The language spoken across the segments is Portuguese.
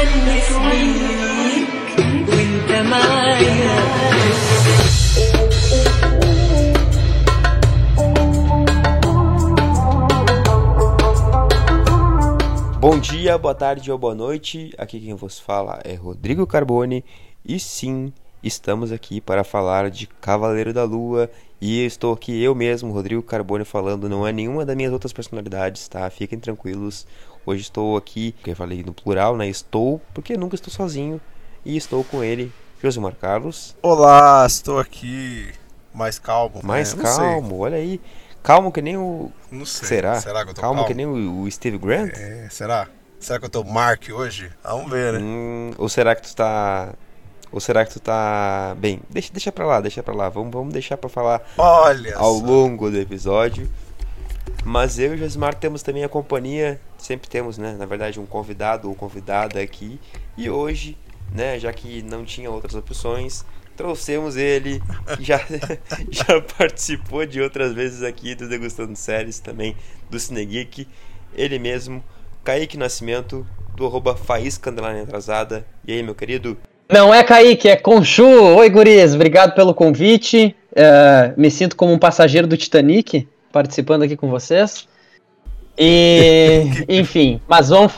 بتونس بيك وانت معايا Bom dia, boa tarde ou boa noite. Aqui quem vos fala é Rodrigo Carbone e sim, estamos aqui para falar de Cavaleiro da Lua e estou aqui eu mesmo, Rodrigo Carbone, falando. Não é nenhuma das minhas outras personalidades, tá? Fiquem tranquilos. Hoje estou aqui, porque eu falei no plural, né? Estou, porque nunca estou sozinho e estou com ele, Josimar Carlos. Olá, estou aqui mais calmo. Mais né? Não sei, calmo, olha aí. Calmo que nem o. Não sei. Será? Será que eu tô calmo, calmo? que nem o, o Steve Grant? É, será? Será que eu tô Mark hoje? Vamos ver, né? Hum, ou será que tu tá. Ou será que tu tá. Bem, deixa, deixa pra lá, deixa pra lá. Vamos, vamos deixar pra falar Olha ao só. longo do episódio. Mas eu e o Josmar temos também a companhia. Sempre temos, né? Na verdade, um convidado ou convidada aqui. E hoje, né, já que não tinha outras opções, trouxemos ele, que já, já participou de outras vezes aqui do Degustando Séries, também do Cinegeek. Ele mesmo, Kaique Nascimento, do arroba Faísca Atrasada. E aí, meu querido? Não é Kaique, é Conchu. Oi, gurias, obrigado pelo convite. É, me sinto como um passageiro do Titanic, participando aqui com vocês. E, enfim, mas vamos,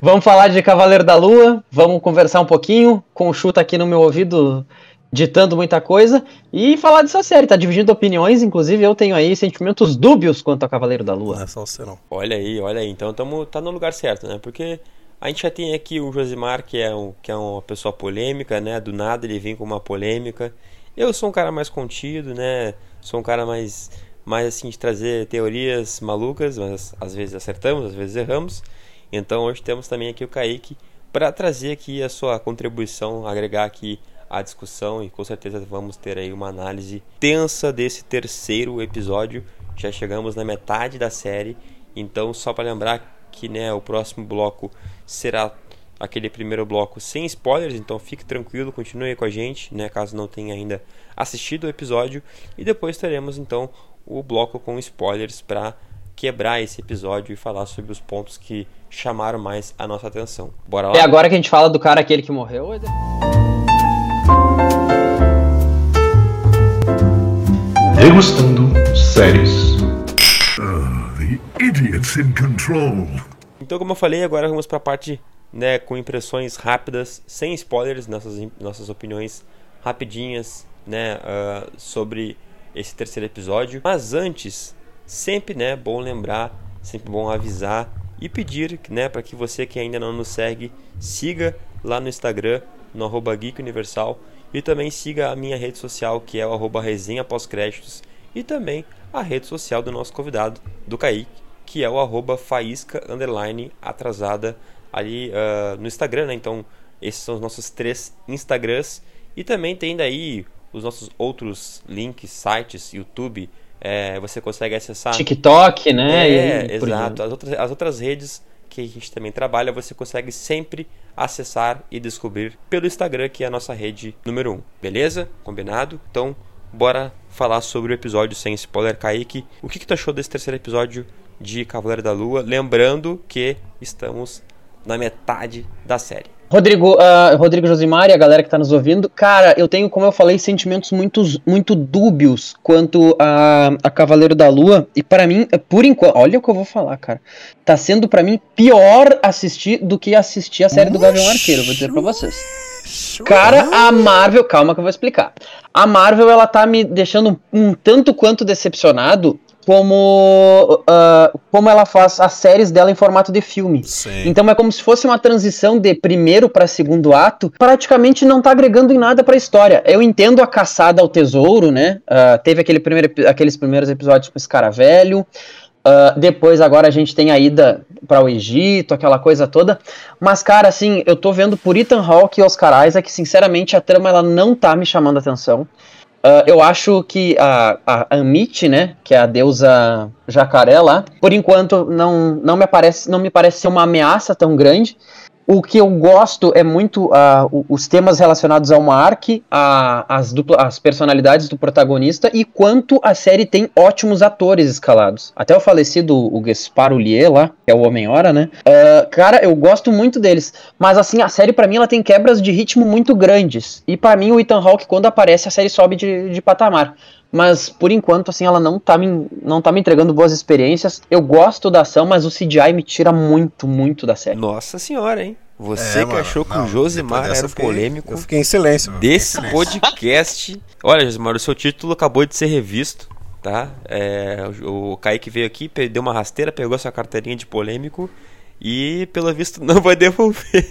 vamos falar de Cavaleiro da Lua, vamos conversar um pouquinho. Conchu tá aqui no meu ouvido ditando muita coisa e falar dessa série, tá dividindo opiniões, inclusive eu tenho aí sentimentos dúbios quanto a Cavaleiro da Não Lua. é só você não. Olha aí, olha aí. Então tamo, tá no lugar certo, né? Porque a gente já tem aqui o Josimar, que é, um, que é uma pessoa polêmica, né? Do nada ele vem com uma polêmica. Eu sou um cara mais contido, né? Sou um cara mais, mais assim, de trazer teorias malucas, mas às vezes acertamos, às vezes erramos. Então hoje temos também aqui o Kaique para trazer aqui a sua contribuição, agregar aqui a discussão e com certeza vamos ter aí uma análise tensa desse terceiro episódio. Já chegamos na metade da série, então só para lembrar que né, o próximo bloco será aquele primeiro bloco sem spoilers, então fique tranquilo, continue com a gente, né, caso não tenha ainda assistido o episódio, e depois teremos então o bloco com spoilers para quebrar esse episódio e falar sobre os pontos que chamaram mais a nossa atenção. Bora lá? É agora que a gente fala do cara aquele que morreu? Degustando séries. The idiot's in control. Então, como eu falei, agora vamos para a parte né, com impressões rápidas, sem spoilers, nossas, nossas opiniões rapidinhas né, ah, sobre esse terceiro episódio. Mas antes, sempre né, bom lembrar, sempre bom avisar e pedir né, para que você que ainda não nos segue, siga lá no Instagram, no arroba Universal, e também siga a minha rede social, que é o arroba resenha pós-créditos, e também a rede social do nosso convidado, do Kaique, que é o arroba faísca underline atrasada ali ah, no Instagram, né? Então, esses são os nossos três Instagrams. E também tem daí os nossos outros links, sites, YouTube. é, você consegue acessar. TikTok, né? É, exato. As outras, as outras redes que a gente também trabalha, você consegue sempre acessar e descobrir pelo Instagram, que é a nossa rede número 1. Beleza? Combinado? Então, bora falar sobre o episódio sem spoiler, Kaique. O que, que tu achou desse terceiro episódio de Cavaleiro da Lua? Lembrando que estamos na metade da série. Rodrigo, ah, Rodrigo Josimar e a galera que tá nos ouvindo, cara, eu tenho, como eu falei, sentimentos muito, muito dúbios quanto a, a Cavaleiro da Lua. E pra mim, por enquanto, olha o que eu vou falar, cara. Tá sendo pra mim pior assistir do que assistir a série do Gavião Arqueiro, vou dizer pra vocês. Cara, a Marvel, calma que eu vou explicar. A Marvel, ela tá me deixando um, um tanto quanto decepcionado como, ah, como ela faz as séries dela em formato de filme. Sim. Então é como se fosse uma transição de primeiro para segundo ato, praticamente não tá agregando em nada pra história. Eu entendo a caçada ao tesouro, né? Ah, teve aquele primeiro, aqueles primeiros episódios com esse cara velho. Ah, depois agora a gente tem a ida para o Egito, aquela coisa toda. Mas cara, assim, eu tô vendo por Ethan Hawke e Oscar Isaac, sinceramente a trama ela não tá me chamando a atenção. Ah, eu acho que a, a Amit, né, que é a deusa jacaré lá, por enquanto não, não, me, aparece, não me parece ser uma ameaça tão grande. O que eu gosto é muito o- os temas relacionados ao Mark, a- as, dupla- as personalidades do protagonista e quanto a série tem ótimos atores escalados. Até o falecido o Gaspar Ullier lá, que é o Homem-Hora, né? Ah, cara, eu gosto muito deles. Mas assim, a série pra mim ela tem quebras de ritmo muito grandes. E pra mim o Ethan Hawke quando aparece a série sobe de, de patamar. Mas por enquanto, assim, ela não tá, me, não tá me entregando boas experiências. Eu gosto da ação, mas o CGI me tira muito, muito da série. Nossa senhora, hein? Você É, que mano, achou que não, o Josimar era o polêmico Eu fiquei em silêncio. desse em silêncio. podcast. Olha, Josimar, o seu título acabou de ser revisto, tá? É, o, o Kaique veio aqui, deu uma rasteira, pegou sua carteirinha de polêmico e, pelo visto, não vai devolver.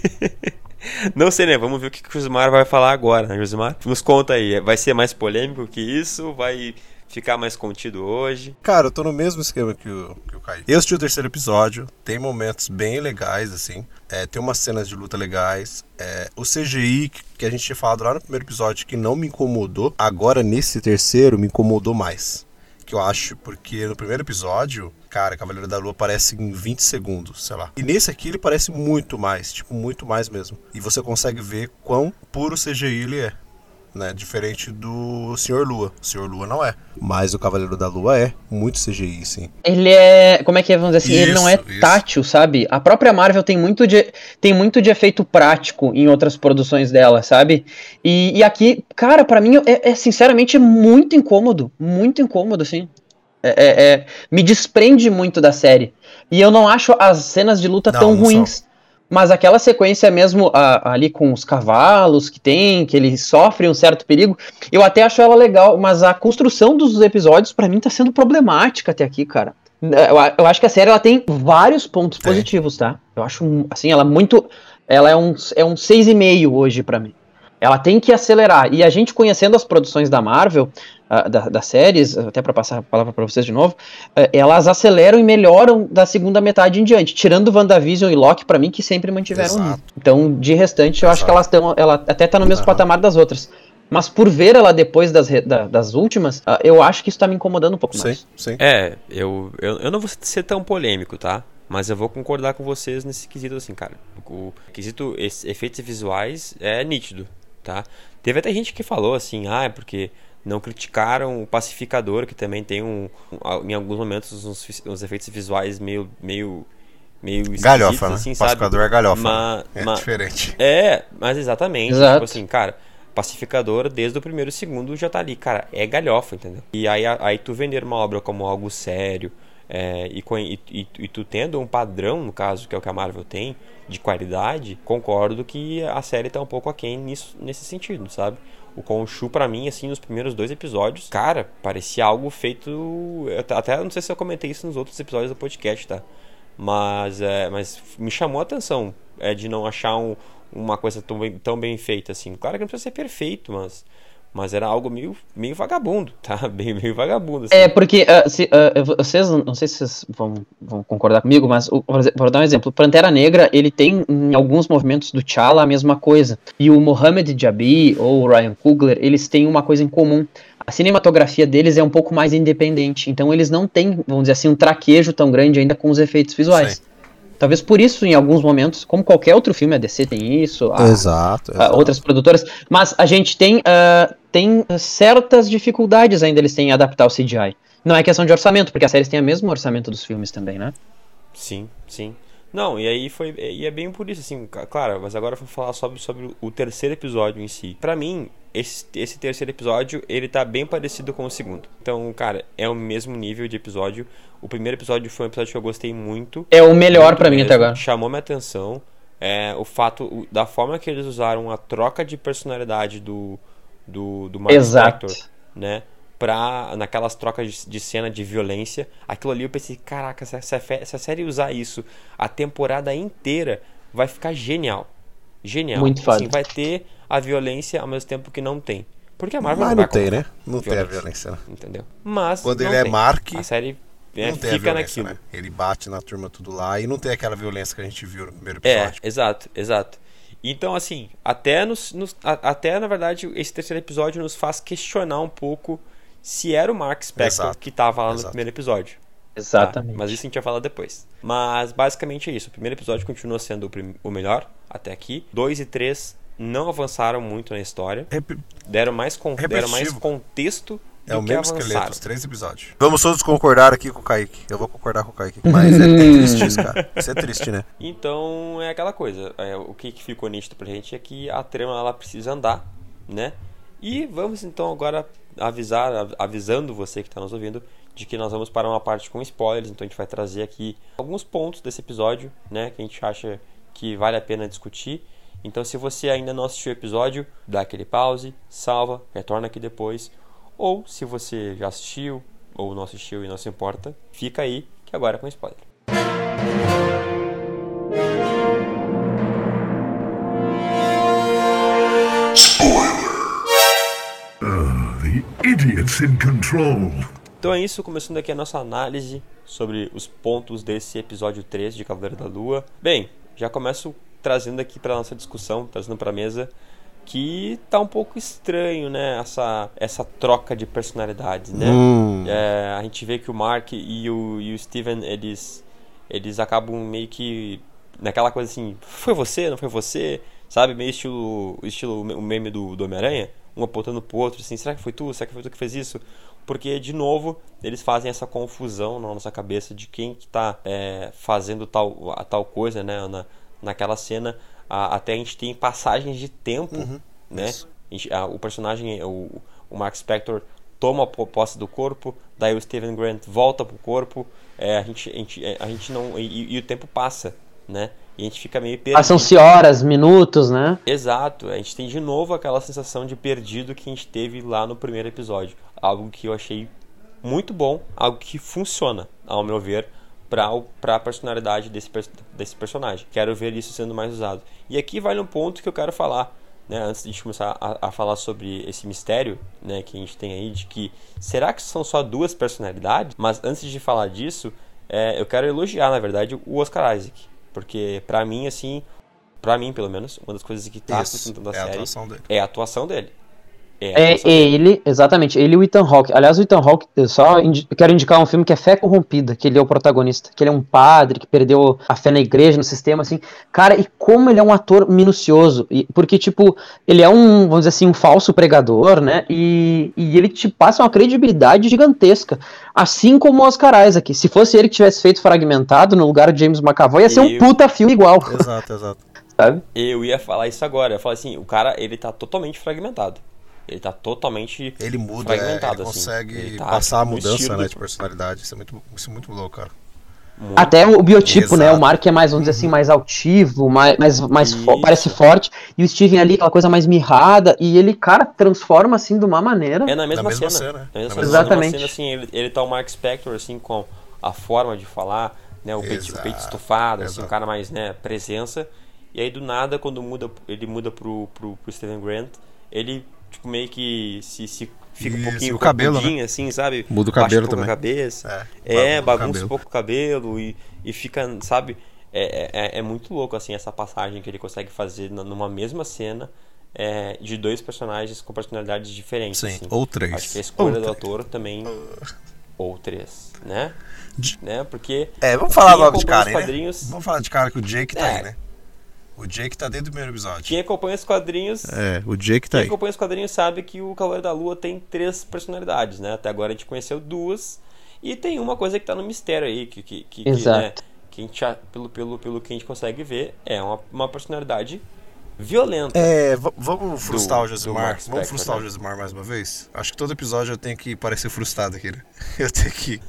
Não sei, né? Vamos ver o que o Josimar vai falar agora, né, Josimar? Nos conta aí, vai ser mais polêmico que isso? Vai ficar mais contido hoje? Cara, eu tô no mesmo esquema que o, que o Caio. Eu assisti o terceiro episódio, tem momentos bem legais, assim. É, tem umas cenas de luta legais. É, o CGI que a gente tinha falado lá no primeiro episódio que não me incomodou, agora nesse terceiro me incomodou mais. Eu acho, porque no primeiro episódio, cara, Cavaleiro da Lua aparece em 20 segundos, sei lá. E nesse aqui ele parece muito mais, tipo, muito mais mesmo. E você consegue ver quão puro CGI ele é né? Diferente do Senhor Lua. O Senhor Lua não é. Mas o Cavaleiro da Lua é. Muito CGI, sim. Ele é. Como é que é? Vamos dizer assim, ele não é Isso, isso. tátil, sabe? A própria Marvel tem muito de, tem muito de efeito prático em outras produções dela, sabe? E, e aqui, cara, pra mim é, é, sinceramente muito incômodo. Muito incômodo, assim. É, é- é- me desprende muito da série. E eu não acho as cenas de luta Não, tão não ruins. Mas aquela sequência mesmo a- ali com os cavalos que tem, que eles sofrem um certo perigo, eu até acho ela legal, mas a construção dos episódios pra mim tá sendo problemática até aqui, cara. Eu, a- eu acho que a série ela tem vários pontos Tem. positivos, tá? Eu acho assim, ela é muito ela é um é um 6,5 hoje pra mim. Ela tem que acelerar. E a gente conhecendo as produções da Marvel, ah, da- das séries, até pra passar a palavra pra vocês de novo, eh, elas aceleram e melhoram da segunda metade em diante, tirando WandaVision e Loki pra mim que sempre mantiveram um. Então, de restante, eu acho Exato. que elas estão ela até tá no mesmo patamar das outras. Mas por ver ela depois das, da- das últimas, ah, eu acho que isso tá me incomodando um pouco Sim, mais. sim. É, eu, eu, eu não vou ser tão polêmico, tá? Mas eu vou concordar com vocês nesse quesito assim, cara. O quesito es- efeitos visuais é nítido, tá? Teve até gente que falou assim, ah, é porque não criticaram o Pacificador, que também tem um, um- em alguns momentos uns, uns efeitos visuais meio meio meio Galhofa, né? assim, sabe? Pacificador é galhofa. Ma- é ma- diferente. é, mas exatamente. Exato. Tipo assim, cara, pacificador desde o primeiro segundo já tá ali, cara, é galhofa, entendeu? E aí, aí tu vender uma obra como algo sério é, e, e- e- tu tendo um padrão, no caso, que é o que a Marvel tem, de qualidade, concordo que a série tá um pouco aquém nisso, nesse sentido, sabe? O Khonshu, pra mim, assim, nos primeiros dois episódios, cara, parecia algo feito. Até não sei se eu comentei isso nos outros episódios do podcast, tá? Mas, é, mas me chamou a atenção é, de não achar um- uma coisa tão bem, tão bem feita assim. Claro que não precisa ser perfeito, mas, mas era algo meio, meio vagabundo, tá? Bem, meio vagabundo. Assim. É, porque ah, se, vou- vocês, não sei se vocês vão, vão concordar comigo, mas exemplo, vou dar um exemplo. O Pantera Negra, ele tem em alguns movimentos do T'Challa a mesma coisa. E o Mohamed Jabi ou o Ryan Coogler, eles têm uma coisa em comum. A cinematografia deles é um pouco mais independente, então eles não têm, vamos dizer assim, um traquejo tão grande ainda com os efeitos visuais. Sim. Talvez por isso, em alguns momentos, como qualquer outro filme, a DC tem isso, a, Exato. a exato. outras produtoras, mas a gente tem, ah, tem certas dificuldades ainda eles têm em adaptar o CGI. Não é questão de orçamento, porque as séries têm o mesmo orçamento dos filmes também, né? Sim, sim. Não, e aí foi. E é bem por isso, assim, claro, mas agora eu vou falar sobre, sobre o terceiro episódio em si. Pra mim, esse, esse terceiro episódio, ele tá bem parecido com o segundo. Então, cara, é o mesmo nível de episódio. O primeiro episódio foi um episódio que eu gostei muito. É o melhor pra mim até agora. Chamou minha atenção. É, o fato, o- da forma que eles usaram a troca de personalidade do, do, do Mark Exato. Né? Pra, naquelas trocas de, de cena de violência. Aquilo ali eu pensei, caraca, se essa, fe- se a série usar isso a temporada inteira, vai ficar genial. Genial. Muito assim, foda. vai ter a violência ao mesmo tempo que não tem. Porque a Marvel Mas vai não tem, né? Não tem a violência, né? Entendeu? Mas. Quando não ele é tem. Mark, A série é, não fica violência, naquilo. né? Ele bate na turma tudo lá e não tem aquela violência que a gente viu no primeiro É, episódio. exato, exato. Então, assim, até, nos, nos- a- até na verdade, esse terceiro episódio nos faz questionar um pouco se era o Mark Spector Exato, que tava lá no exato. primeiro episódio. Exatamente. Mas isso a gente vai falar depois. Mas basicamente é isso. O primeiro episódio continua sendo o, prim- o melhor até aqui. 2 e 3 não avançaram muito na história. Rep- Deram mais, con- deram mais contexto É o mesmo avançaram. esqueleto, os três episódios. Vamos todos concordar aqui com o Kaique. Eu vou concordar com o Kaique. Mas é triste isso, cara. Isso é triste, né? Então é aquela coisa. É, o que, que ficou nítido pra gente é que a trama ela precisa andar, né? E vamos então agora avisar, av- avisando você que está nos ouvindo, de que nós vamos para uma parte com spoilers. Então a gente vai trazer aqui alguns pontos desse episódio, né? Que a gente acha que vale a pena discutir. Então se você ainda não assistiu o episódio, dá aquele pause, salva, retorna aqui depois. Ou se você já assistiu ou não assistiu e não se importa, fica aí que agora é com spoiler. The idiot's in control. Então é isso, começando aqui a nossa análise sobre os pontos desse episódio 3 de Cavaleiro da Lua. Bem, já começo trazendo aqui para nossa discussão, trazendo para mesa que tá um pouco estranho, né, essa essa troca de personalidades, né? Hum. É, a gente vê que o Mark e o, e o Steven, eles eles acabam meio que naquela coisa assim, foi você, não foi você, sabe? Meio estilo, estilo o meme do, do Homem-Aranha, um apontando pro outro, assim, será que foi tu? Será que foi tu que fez isso? Porque, de novo, eles fazem essa confusão na nossa cabeça de quem que tá é, fazendo tal, a tal coisa, né? Na, naquela cena, a- até a gente tem passagens de tempo, né? isso. A gente- a- o personagem, o, o Mark Spector toma po- posse do corpo, daí o Steven Grant volta pro corpo, é, a, gente, a, gente, é, a gente não. E, e o tempo passa, né? E a gente fica meio perdido. Passam-se horas, minutos, né? Exato, a gente tem de novo aquela sensação de perdido que a gente teve lá no primeiro episódio. Algo que eu achei muito bom, algo que funciona, ao meu ver, para a personalidade desse, desse personagem. Quero ver isso sendo mais usado. E aqui vale um ponto que eu quero falar, né, antes de a gente começar a, a falar sobre esse mistério né, que a gente tem aí, de que será que são só duas personalidades? Mas antes de falar disso, é, eu quero elogiar, na verdade, o Oscar Isaac. Porque, pra mim, assim, pra mim, pelo menos, uma das coisas que tá Isso, sustentando a é a série atuação dele. é a atuação dele. É É, ele, exatamente, ele e o Ethan Hawke. Aliás, o Ethan Hawke, eu só indi- eu quero indicar um filme que é Fé Corrompida, que ele é o protagonista, que ele é um padre que perdeu a fé na igreja, no sistema, assim. Cara, e como ele é um ator minucioso, e- porque, tipo, ele é um, vamos dizer assim, um falso pregador, né, e, e ele te passa uma credibilidade gigantesca, assim como o Oscar Isaac. Se fosse ele que tivesse feito Fragmentado no lugar de James McAvoy, ia ser um Eu- puta filme igual, Exato, exato. sabe? Eu ia falar isso agora. Eu falei assim, o cara, ele tá totalmente fragmentado. Ele tá totalmente Ele muda, é, ele assim. consegue Ele tá passar a mudança né, do- de personalidade. Isso é muito, isso é muito louco, cara. muito- Até o biotipo, né? O Mark é mais, vamos dizer assim, mais altivo, mais, mais, mais fo- parece forte. E o Steven ali, aquela coisa mais mirrada. E ele, cara, transforma assim de uma maneira. É na mesma, mesma cena. cena, Na mesma Exatamente. cena, assim, ele, ele tá o Mark Spector, assim, com a forma de falar, né? O peito, peito Exato, estufado, assim, o cara mais, né, presença. E aí, do nada, quando muda, ele muda pro, pro, pro Steven Grant, ele, tipo, meio que se, se fica um Isso, pouquinho o cabelo, corcundinho, assim, sabe? Muda o cabelo um também. a cabeça. É, É, bagunça um pouco o cabelo e, e fica, sabe? É, é, é muito louco, assim, essa passagem que ele consegue fazer numa mesma cena é, de dois personagens com personalidades diferentes. Sim, assim. ou três. Acho que a escolha Ou do três. ator também. Ou três, né? De- né? Porque. É, vamos falar logo de cara, né? Vamos falar de cara que o Jake tá É. aí, né? O Jake tá desde o primeiro episódio. Quem acompanha os quadrinhos. É, o Jake tá Quem aí. acompanha os quadrinhos sabe que o Cavaleiro da Lua tem três personalidades, né? Até agora a gente conheceu duas. E tem uma coisa que tá no mistério aí, que, que, que, que, Exato. né, que a gente, pelo, pelo, pelo que a gente consegue ver, é uma, uma personalidade violenta. É, vamos frustrar Do- o do Josimar. Vamos frustrar né? o Josimar mais uma vez? Acho que todo episódio eu tenho que parecer frustrado aqui, né? Eu tenho que.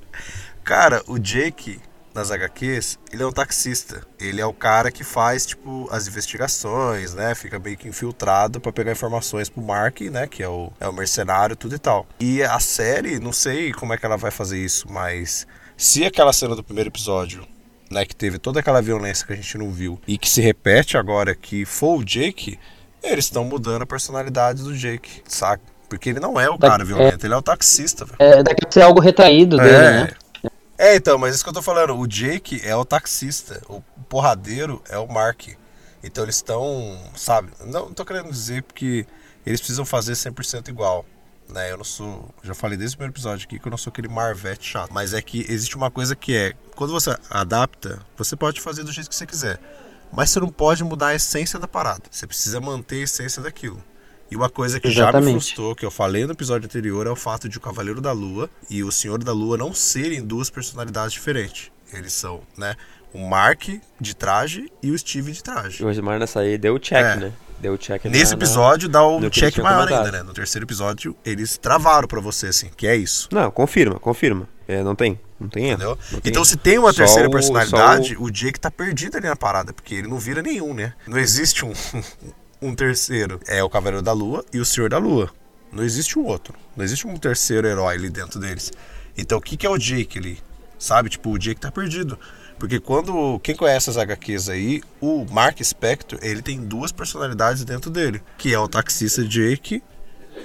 Cara, o Jake, nas HQs, ele é um taxista. Ele é o cara que faz, tipo, as investigações, né? Fica meio que infiltrado pra pegar informações pro Mark, né? Que é o, é o mercenário, tudo e tal. E a série, não sei como é que ela vai fazer isso, mas se aquela cena do primeiro episódio né, que teve toda aquela violência que a gente não viu e que se repete agora que for o Jake, eles estão mudando a personalidade do Jake, saca? Porque ele não é o Da- cara violento, ele é o taxista, velho. É, daqui a ser algo retraído dele, É. né? É, então, mas isso que eu tô falando, o Jake é o taxista, o porradeiro é o Mark. Então eles estão, sabe? Não, tô querendo dizer porque eles precisam fazer 100% igual, né? Eu não sou. Já falei desde o primeiro episódio aqui que eu não sou aquele Marvete chato. Mas é que existe uma coisa que é. Quando você adapta, você pode fazer do jeito que você quiser. Mas você não pode mudar a essência da parada. Você precisa manter a essência daquilo. E uma coisa que já me Exatamente. frustrou, que eu falei no episódio anterior, é o fato de o Cavaleiro da Lua e o Senhor da Lua não serem duas personalidades diferentes. Eles são, né? O Mark de traje e o Steve de traje. O Rosemar nessa aí deu o check, É. né? Deu o check na- Nesse na- episódio dá o check maior ainda, né? No terceiro episódio, eles travaram pra você, assim, que é isso. Não, confirma, confirma. É, não tem. Não tem erro. Entendeu? Não tem Então, erro. se tem uma Só terceira o- personalidade, só o... Jake tá perdido ali na parada, porque ele não vira nenhum, né? Não existe um, um terceiro. É o Cavaleiro da Lua e o Senhor da Lua. Não existe um outro. Não existe um terceiro herói ali dentro deles. Então, o que, que é o Jake ali? Sabe? Tipo, o Jake tá perdido. Porque quando. Quem conhece as HQs aí, o Mark Spector, ele tem duas personalidades dentro dele. Que é o taxista Jake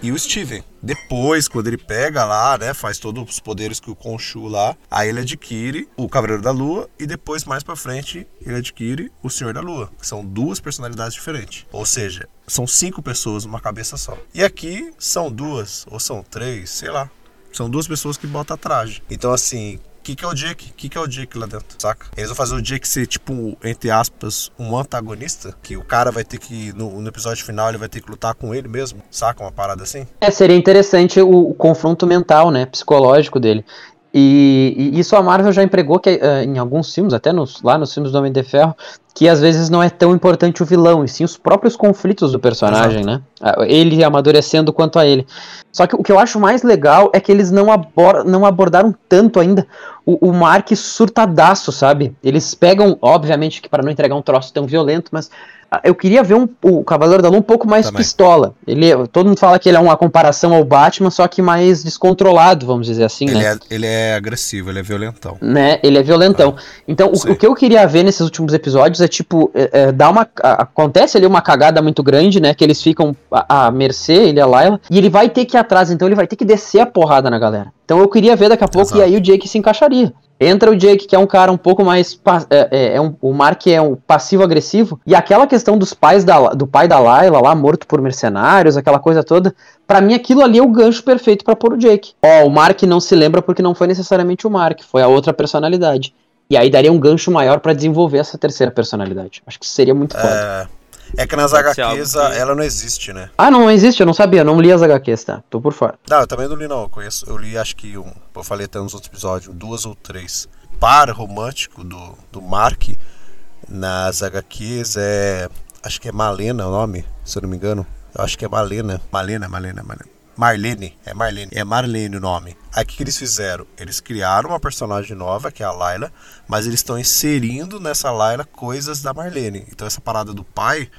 e o Steven. Depois, quando ele pega lá, né, faz todos os poderes que o Khonshu lá, aí ele adquire o Cavaleiro da Lua e depois, mais pra frente, ele adquire o Senhor da Lua, que são duas personalidades diferentes. Ou seja, são cinco pessoas numa cabeça só. E aqui são duas, ou são três, sei lá. São duas pessoas que botam traje. Então, assim, que, que é o Jake? O que, que é o Jake lá dentro, saca? Eles vão fazer o Jake ser, tipo, entre aspas, um antagonista, que o cara vai ter que, no, no episódio final, ele vai ter que lutar com ele mesmo, saca? Uma parada assim? É, seria interessante o, o confronto mental, né, psicológico dele. E, e isso a Marvel já empregou que, eh, em alguns filmes, até nos, lá nos filmes do Homem de Ferro, que às vezes não é tão importante o vilão, e sim os próprios conflitos do personagem, né? Ah, Ele amadurecendo quanto a ele. Só que o que eu acho mais legal é que eles não, abor não abordaram tanto ainda o, o Mark surtadaço, sabe? Eles pegam, obviamente, que para não entregar um troço tão violento, mas ah, eu queria ver um, o Cavaleiro da Lua um pouco mais Também. pistola. Ele, todo mundo fala que ele é uma comparação ao Batman, só que mais descontrolado, vamos dizer assim, Ele né? é, ele é agressivo, ele é violentão. né? Ele é violentão. Então, o, o que eu queria ver nesses últimos episódios é tipo, é, é, dar uma. acontece ali uma cagada muito grande, né? Que eles ficam à mercê, ele e a Layla, e ele vai ter que ir atrás, então ele vai ter que descer a porrada na galera. Então eu queria ver daqui a pouco, Exato. e aí o Jake se encaixaria. Entra o Jake, que é um cara um pouco mais. É, é- é um, o Mark é um passivo-agressivo. E aquela questão dos pais da, do pai da Layla lá, morto por mercenários, aquela coisa toda. Pra mim, aquilo ali é o gancho perfeito pra pôr o Jake. Ó, o Mark não se lembra porque não foi necessariamente o Mark, foi a outra personalidade. E aí daria um gancho maior pra desenvolver essa terceira personalidade. Acho que seria muito foda. É, que nas HQs que- ela não existe, né? Ah, não existe, eu não sabia, eu não li as HQs, tá? Tô por fora. Não, eu também não li não, eu conheço, eu li acho que um, eu falei até nos outros episódios, duas ou três. Par romântico do, do Mark nas HQs é, acho que é Malena o nome, se eu não me engano. Eu acho que é Malena, Malena, Malena, Malena. Marlene, é Marlene, é Marlene o nome. Aí o que, que eles fizeram? Eles criaram uma personagem nova, que é a Layla, mas eles estão inserindo nessa Layla coisas da Marlene. Então essa parada do pai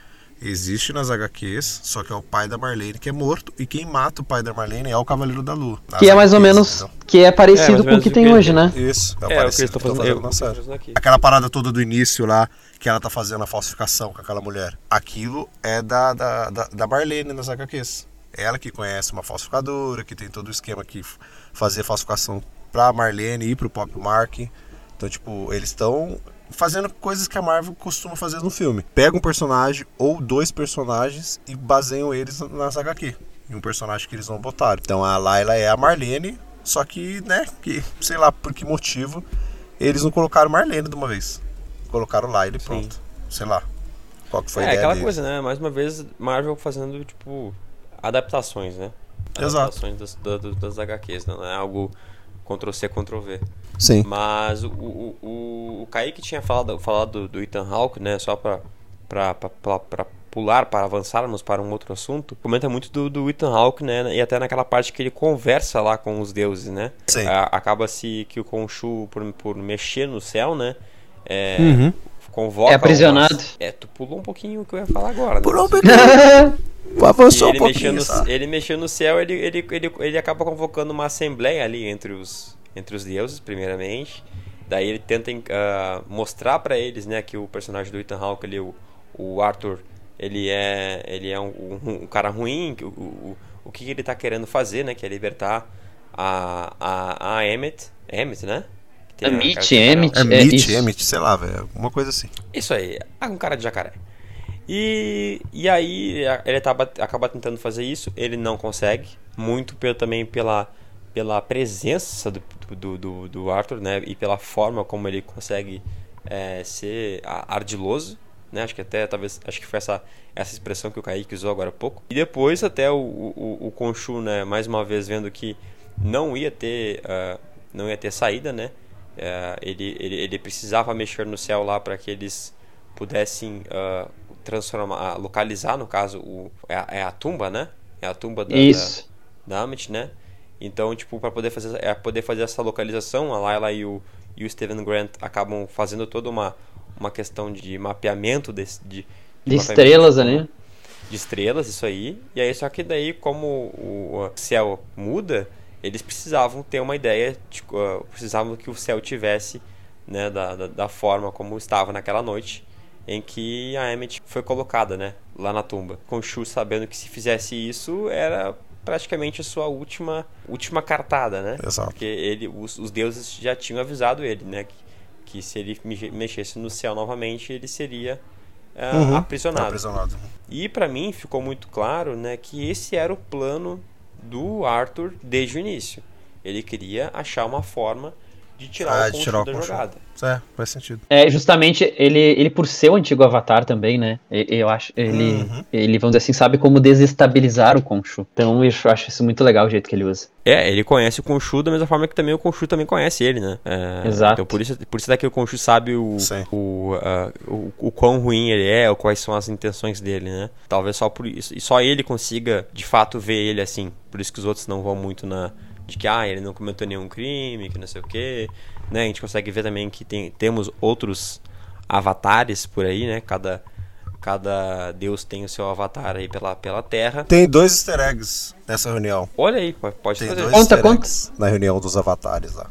existe nas HQs, só que é o pai da Marlene que é morto, e quem mata o pai da Marlene é o Cavaleiro da Lua. Que é mais ou HQs, menos. então. Que é É, parecido ou com o que tem que- hoje, né? Isso, É, o que eles parecido estão com o que fazendo, eu eu- fazendo na série. fazendo aqui. Aquela parada toda do início lá, que ela tá fazendo a falsificação com aquela mulher. Aquilo é da, da, da, da Marlene nas HQs. Ela que conhece uma falsificadora, que tem todo o esquema que fazia falsificação pra Marlene e pro próprio Mark. Então, tipo, eles estão fazendo coisas que a Marvel costuma fazer no filme. Pega um personagem ou dois personagens e baseiam eles nas HQ. Em um personagem que eles vão botar. Então a Layla é a Marlene, só que, né, que sei lá por que motivo eles não colocaram Marlene de uma vez. Colocaram Layla e pronto. Sei lá. Qual que foi a é ideia aquela deles. coisa, né? Mais uma vez, Marvel fazendo, tipo, adaptações, né? Exato. Adaptações das, da- do- das HQs, né? não é algo Ctrl-C, Ctrl-V. Sim. Mas o, o, o, o Kaique tinha falado, falado do, Ethan Hawke, né? Só pra, pra, pra, pra, pra pular, para avançarmos para um outro assunto. Comenta muito do, do Ethan Hawke, né? E até naquela parte que ele conversa lá com os deuses, né? Sim. A- Acaba-se que o Khonshu, por, por mexer no céu, né? É, Uhum. Convoca É aprisionado. umas- É, tu pulou um pouquinho o que eu ia falar agora. Né? um pequeno. E Avançou um ele, mexeu pouquinho, no, sabe? ele mexeu no céu, ele, ele, ele, ele acaba convocando uma assembleia ali entre os, entre os deuses, primeiramente. Daí ele tenta ah, mostrar pra eles, né, que o personagem do Ethan Hawke ali, o, o Arthur, ele é, ele é um, um, um cara ruim, o, o, o que ele tá querendo fazer, né, que é libertar a, a, a Emmett, Emmett, né? Tem a Emmett, cara de jacaré. Emmett. É Meat, sei lá, velho. Alguma coisa assim. Isso aí, ah, um cara de jacaré. E, e aí ele acaba, acaba tentando fazer isso, ele não consegue, muito pelo, também pela, pela presença do, do, do, do Arthur, né? E pela forma como ele consegue é, ser ardiloso, né? Acho que até talvez acho que foi essa, essa expressão que o Kaique usou agora há pouco. E depois até o, o, o Khonshu, né? Mais uma vez vendo que não ia ter ah, não ia ter saída, né? É, ele, ele, ele precisava mexer no céu lá para que eles pudessem ah, transformar, ah, localizar no caso o, é, a, é a tumba, né? É a tumba da, Isso. da, da Amit, né? Então, tipo, para poder fazer é, poder fazer essa localização, a Layla e o, e o Steven Grant acabam fazendo toda uma, uma questão de mapeamento desse, de, De mapeamento estrelas de- ali. de estrelas, isso aí. E aí, só que daí, como o céu muda, eles precisavam ter uma ideia, de, uh, precisavam que o céu tivesse, né, da, da, da forma como estava naquela noite em que a Emmett foi colocada, né, lá na tumba. Com Shu sabendo que se fizesse isso, era praticamente a sua última última cartada, né? Exato. Porque ele, os, os deuses já tinham avisado ele, né, que, que se ele me- mexesse no céu novamente, ele seria uh, Uhum. aprisionado. Aprisionado. E pra mim ficou muito claro, né, que esse era o plano do Arthur desde o início. Ele queria achar uma forma de tirar Ah, o Khonshu tirar o da Khonshu. jogada. É, faz sentido. É, justamente, ele, ele por ser o antigo Avatar também, né? Eu acho, ele, Uhum. ele, vamos dizer assim, sabe como desestabilizar o Khonshu. Então eu acho isso muito legal o jeito que ele usa. É, ele conhece o Khonshu da mesma forma que também o Khonshu também conhece ele, né? É, Exato. Então por isso, por isso daqui o Khonshu sabe o, Sim. o, ah, o, o quão ruim ele é, ou quais são as intenções dele, né? Talvez só por isso. E só ele consiga, de fato, ver ele assim. Por isso que os outros não vão muito na... De que, ah, ele não cometeu nenhum crime, que não sei o quê. Né? A gente consegue ver também que tem, temos outros avatares por aí, né? Cada, cada deus tem o seu avatar aí pela, pela Terra. Tem dois easter eggs nessa reunião. Olha aí, pode, pode Tem fazer. dois Conta, easter conta. eggs na reunião dos avatares lá.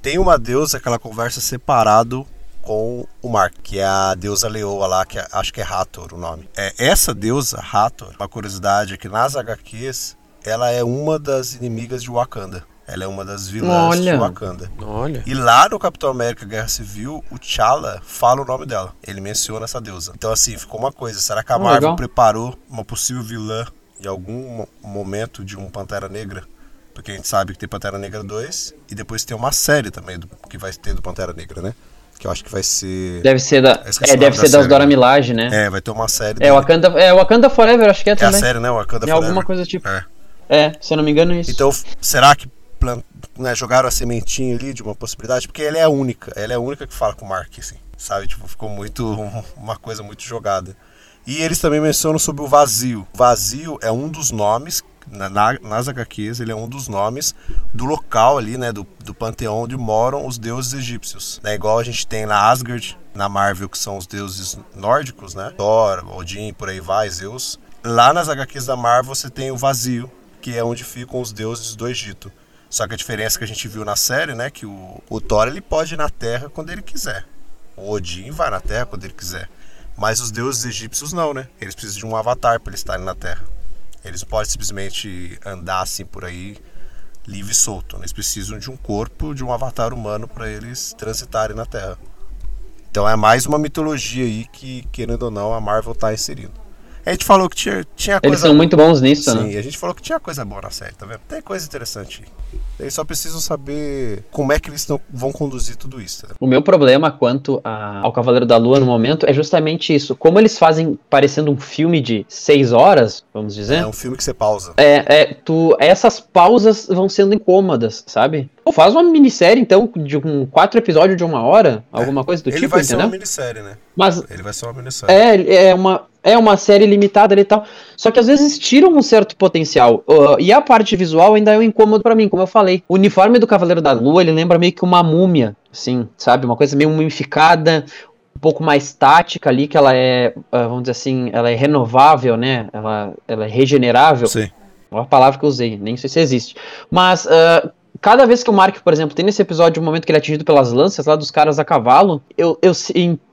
Tem uma deusa que ela conversa separado com o Mark, que é a deusa leoa lá, que é- acho que é Hathor o nome. É, essa deusa, Hathor, uma curiosidade é que nas HQs, ela é uma das inimigas de Wakanda. Ela é uma das vilãs Olha. de Wakanda. Olha. E lá no Capitão América Guerra Civil, o T'Challa fala o nome dela. Ele menciona essa deusa. Então, assim, ficou uma coisa. Será que a Marvel legal. preparou uma possível vilã em algum mo- momento de um Pantera Negra? Porque a gente sabe que tem Pantera Negra 2 e depois tem uma série também do, que vai ter do Pantera Negra, né? Que eu acho que vai ser. Deve ser da. É, o deve ser da das Dora? Milaje, né? É, vai ter uma série. É, dele. Wakanda, é Wakanda Forever, acho que é É a também. série, né? Wakanda É Forever. alguma coisa tipo. É. É, se eu não me engano, é isso. Então, será que plan- né, jogaram a sementinha ali de uma possibilidade? Porque ela é a única, ela é a única que fala com o Mark, assim, sabe? Tipo, ficou muito uma coisa muito jogada. E eles também mencionam sobre o vazio. O vazio é um dos nomes, na, na- nas HQs, ele é um dos nomes do local ali, né? Do, do panteão onde moram os deuses egípcios. Né? Igual a gente tem na Asgard, na Marvel, que são os deuses nórdicos, né? Thor, Odin, por aí vai, Zeus. Lá nas HQs da Marvel você tem o vazio, que é onde ficam os deuses do Egito. Só que a diferença que a gente viu na série, né, que o, o Thor ele pode ir na Terra quando ele quiser. O Odin vai na Terra quando ele quiser. Mas os deuses egípcios não, né? Eles precisam de um avatar para eles estarem na Terra. Eles não podem simplesmente andar assim por aí livre e solto. né? Eles precisam de um corpo, de um avatar humano para eles transitarem na Terra. Então é mais uma mitologia aí que, querendo ou não, a Marvel tá inserindo. A gente falou que tinha, tinha coisa Eles são muito bons nisso, Sim, né? a gente falou que tinha coisa boa na série, tá vendo? Tem coisa interessante. Eles só precisam saber como é que eles vão conduzir tudo isso. Tá? O meu problema quanto a- ao Cavaleiro da Lua no momento é justamente isso. Como eles fazem parecendo um filme de seis horas, vamos dizer. É um filme que você pausa. É, é, tu, essas pausas vão sendo incômodas, sabe? Pô, faz uma minissérie, então, de um quatro episódios de uma hora, alguma coisa do Ele tipo, vai ser uma minissérie, né? Mas Ele vai ser uma minissérie. é, é, uma, é uma série limitada e tal. Só que às vezes tiram um certo potencial. Uh, e a parte visual ainda é um incômodo pra mim, como eu falei. O uniforme do Cavaleiro da Lua, ele lembra meio que uma múmia, assim, sabe? Uma coisa meio mumificada, um pouco mais tática ali, que ela é, uh, vamos dizer assim, ela é renovável, né? Ela, ela é regenerável. Sim. É uma palavra que eu usei, nem sei se existe. Mas ah, cada vez que o Mark, por exemplo, tem nesse episódio o momento que ele é atingido pelas lanças lá dos caras a cavalo, eu, eu,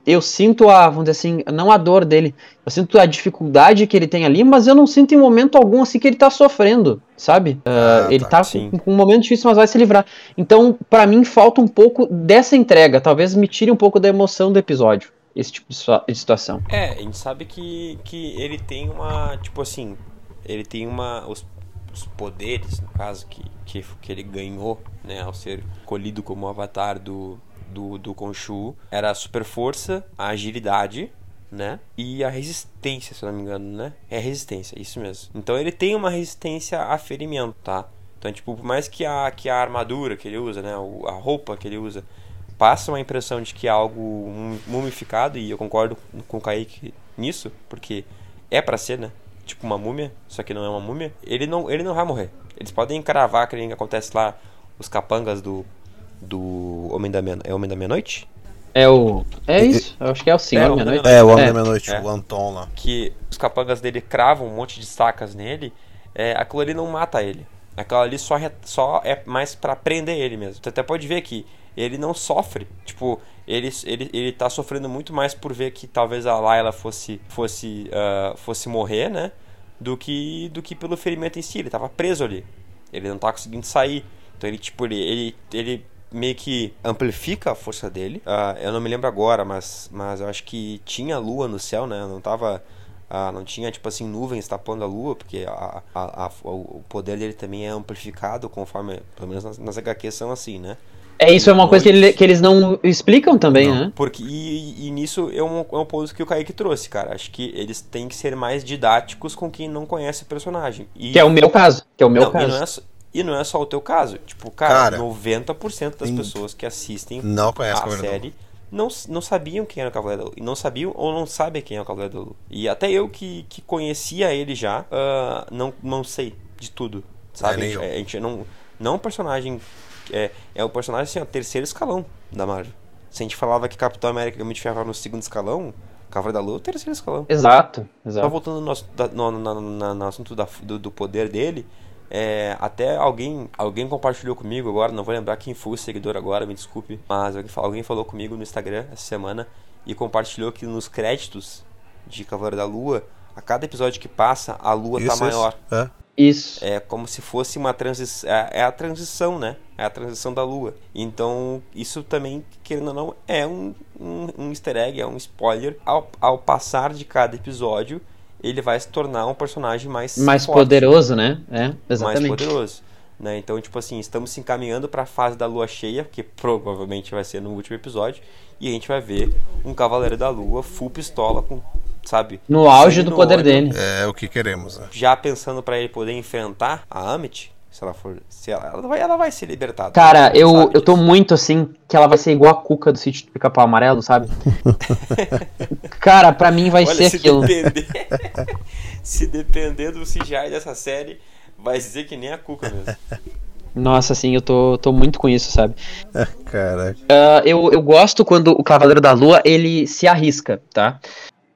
eu sinto a, vamos dizer assim, não a dor dele, eu sinto a dificuldade que ele tem ali, mas eu não sinto em momento algum assim que ele tá sofrendo, sabe? Ah, Ah, ele tá, tá sim. com, com um momento difícil, mas vai se livrar. Então, pra mim, falta um pouco dessa entrega, talvez me tire um pouco da emoção do episódio. esse tipo de situação. É, a gente sabe que, que ele tem uma. Tipo assim, ele tem uma. Os, os poderes, no caso, que, que, que ele ganhou, né, ao ser colhido como avatar do, do, do Khonshu, era a super força, a agilidade, né? E a resistência, se eu não me engano, né? É resistência, isso mesmo. Então ele tem uma resistência a ferimento, tá? Então, tipo, por mais que a, que a armadura que ele usa, né? A roupa que ele usa, passa uma impressão de que é algo mum- mumificado, e eu concordo com- o Kaique nisso, porque é pra ser, né? Tipo uma múmia, só que não é uma múmia. Ele não, ele não vai morrer. Eles podem cravar que nem acontece lá, os capangas do. Do Homem da Meia- é Homem da Meia-Noite? É o. É isso, eu acho que é o Senhor É, o Meia-Noite. É, o Homem É. da Meia-Noite, É. o Anton lá. que os capangas dele cravam um monte de estacas nele, é, aquilo ali não mata ele. Aquilo ali só, re- só é mais pra prender ele mesmo. Você até pode ver que ele não sofre. Tipo, ele, ele, ele tá sofrendo muito mais por ver que talvez a Layla fosse, fosse, ah, fosse morrer, né? Do que, do que pelo ferimento em si. Ele tava preso ali. Ele não tá conseguindo sair. Então ele, tipo, ele, ele, ele meio que amplifica a força dele. Ah, eu não me lembro agora, mas, mas eu acho que tinha lua no céu, né? Não tava. ah, não tinha, tipo assim, nuvens tapando a lua, porque a, a, a- o poder dele também é amplificado conforme. Pelo menos nas, nas HQs são assim, né? É, isso é uma coisa que, ele- que eles não explicam também, né? Porque, e, e nisso é um, é um ponto que o Kaique trouxe, cara. Acho que eles têm que ser mais didáticos com quem não conhece o personagem. E, Que é o meu caso. Que é o meu não, caso. E não, é só, e não é só o teu caso. Tipo, cara, Cara, 90% das pessoas que assistem Não conhece a série não, não sabiam quem era o Cavaleiro da Lua. E não sabiam ou não sabem quem é o Cavaleiro da Lua. E até eu que, que conhecia ele já, ah, não, não sei de tudo. Sabe? É, a, gente, a gente não. Não é um personagem. É, é um personagem assim, ó, terceiro escalão da Marvel. Se a gente falava que Capitão América e Homem de Ferro era no segundo escalão, Cavaleiro da Lua é o terceiro escalão. Exato, Só exato. voltando no, nosso, no, no- na- no assunto da- do, do poder dele, é, até alguém alguém compartilhou comigo agora, não vou lembrar quem foi o seguidor agora, me desculpe, mas alguém, alguém falou comigo no Instagram essa semana e compartilhou que nos créditos de Cavaleiro da Lua, a cada episódio que passa, a lua Isso, tá isso. maior. É. Isso. É como se fosse uma transição. É, é a transição, né? É a transição da lua. Então, isso também, querendo ou não, é um, um, um easter egg, é um spoiler. Ao, ao passar de cada episódio, ele vai se tornar um personagem mais, Mais forte, poderoso, né? É, mais exatamente. poderoso. Né? Então, tipo assim, estamos se encaminhando para a fase da lua cheia, que provavelmente vai ser no último episódio, e a gente vai ver um Cavaleiro da Lua full pistola com, sabe? No auge do no poder olho, dele. É o que queremos, né? já pensando pra ele poder enfrentar a Amit, se ela for, se ela, ela vai, ela vai ser libertada. Cara, eu, Sabe eu tô muito assim, que ela vai ser igual a Cuca do sítio do Pica-Pau Amarelo, sabe? Cara, pra mim vai Olha, ser se aquilo. depender, se depender do CGI dessa série, vai ser que nem a Cuca mesmo. Nossa, assim, eu tô, tô muito com isso, sabe? Caraca. Ah, eu, eu gosto quando o Cavaleiro da Lua, ele se arrisca, tá?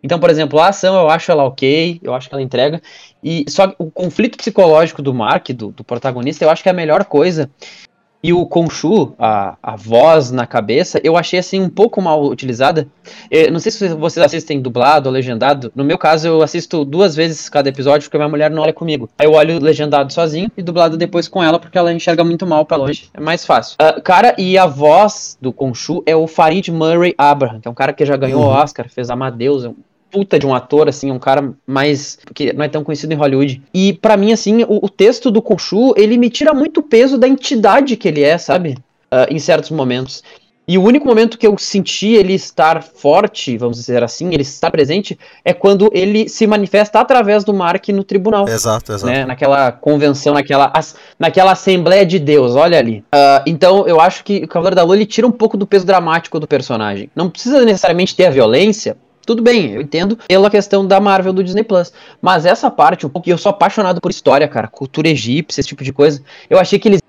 Então, por exemplo, a ação eu acho ela ok, eu acho que ela entrega. E só que o conflito psicológico do Mark, do, do protagonista, eu acho que é a melhor coisa. E o Khonshu, a, a voz na cabeça, eu achei assim um pouco mal utilizada. Eu não sei se vocês assistem dublado ou legendado. No meu caso, eu assisto duas vezes cada episódio porque minha mulher não olha comigo. Aí eu olho legendado sozinho e dublado depois com ela porque ela enxerga muito mal pra longe. É mais fácil. Ah, cara, e a voz do Khonshu é o Farid Murray Abraham, que é um cara que já ganhou o Oscar, fez Amadeus, é um puta de um ator, assim, um cara mais. que não é tão conhecido em Hollywood. E pra mim, assim, o, o texto do Khonshu, ele me tira muito peso da entidade que ele é, sabe? Ah, em certos momentos. E o único momento que eu senti ele estar forte, vamos dizer assim, ele estar presente, é quando ele se manifesta através do Mark no tribunal Exato, exato. né, naquela convenção, naquela, naquela Assembleia de Deus, olha ali. Ah, então, eu acho que o Cavaleiro da Lua ele tira um pouco do peso dramático do personagem. Não precisa necessariamente ter a violência. Tudo bem, eu entendo pela questão da Marvel do Disney Plus. Mas essa parte, um pouco, e eu sou apaixonado por história, cara, cultura egípcia, esse tipo de coisa. Eu achei que eles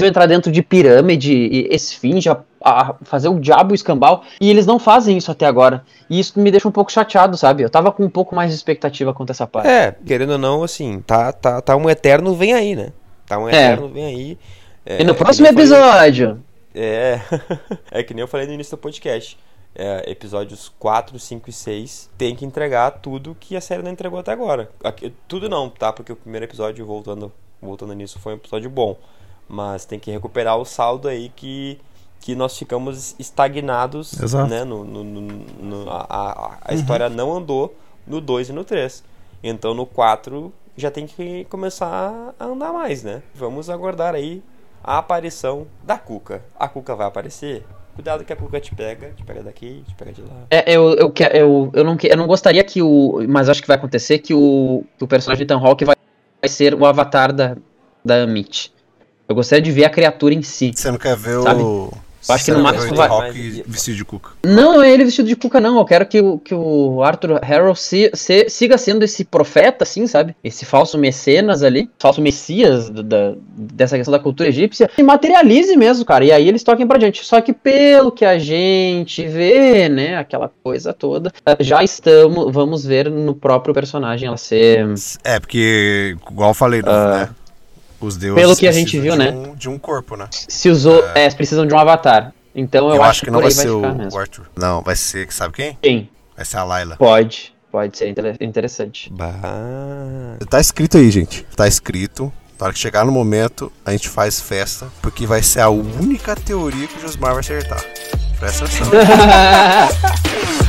iam entrar dentro de pirâmide e esfinge, a, a fazer o diabo escambau, e eles não fazem isso até agora. E isso me deixa um pouco chateado, sabe? Eu tava com um pouco mais de expectativa quanto a essa parte. É, querendo ou não, assim, tá, tá, tá um eterno vem aí, né? Tá um É. eterno vem aí. É, e no é próximo eu falei- episódio. É, é que nem eu falei no início do podcast. É, episódios 4, 5 e 6 tem que entregar tudo que a série não entregou até agora. Aqui- tudo não, tá? Porque o primeiro episódio, voltando, voltando nisso, foi um episódio bom. Mas tem que recuperar o saldo aí que, que nós ficamos estagnados, Exato. né? No, no- no- no- a a, a história não andou no 2 e no 3. Então no 4 já tem que começar a andar mais, né? Vamos aguardar aí a aparição da Cuca. A Cuca vai aparecer? Cuidado que a Cuca te pega, te pega daqui, te pega de lá. É, eu, eu, eu, eu, não, eu não gostaria que o. Mas acho que vai acontecer que o, que o personagem de Ethan Hawke vai, vai ser o avatar da, da Amit. Eu gostaria de ver a criatura em si. Você não quer ver Sabe? o. Eu acho que no máximo o vai- Rock vestido de cuca. Não, não é ele vestido de cuca, não. Eu quero que o, que o Arthur Harrow se, se- siga sendo esse profeta, assim, sabe? Esse falso mecenas ali, falso messias do- da, dessa questão da cultura egípcia, e materialize mesmo, cara. E aí eles toquem pra diante. Só que pelo que a gente vê, né, aquela coisa toda, já estamos, vamos ver no próprio personagem ela ser. É, porque, igual eu falei, né? Os deuses. Pelo que a gente viu, de né? Um, de um corpo, né? Se usou. É, precisam de um avatar. Então eu, Eu, acho que não por vai ser o, ficar o mesmo. Arthur. Não, vai ser, sabe quem? Quem? Vai ser a Layla. Pode. Pode ser inter- interessante. Bah. Tá escrito aí, gente. Tá escrito. Na hora que chegar no momento, a gente faz festa, porque vai ser a única teoria que o Josmar vai acertar. Presta atenção.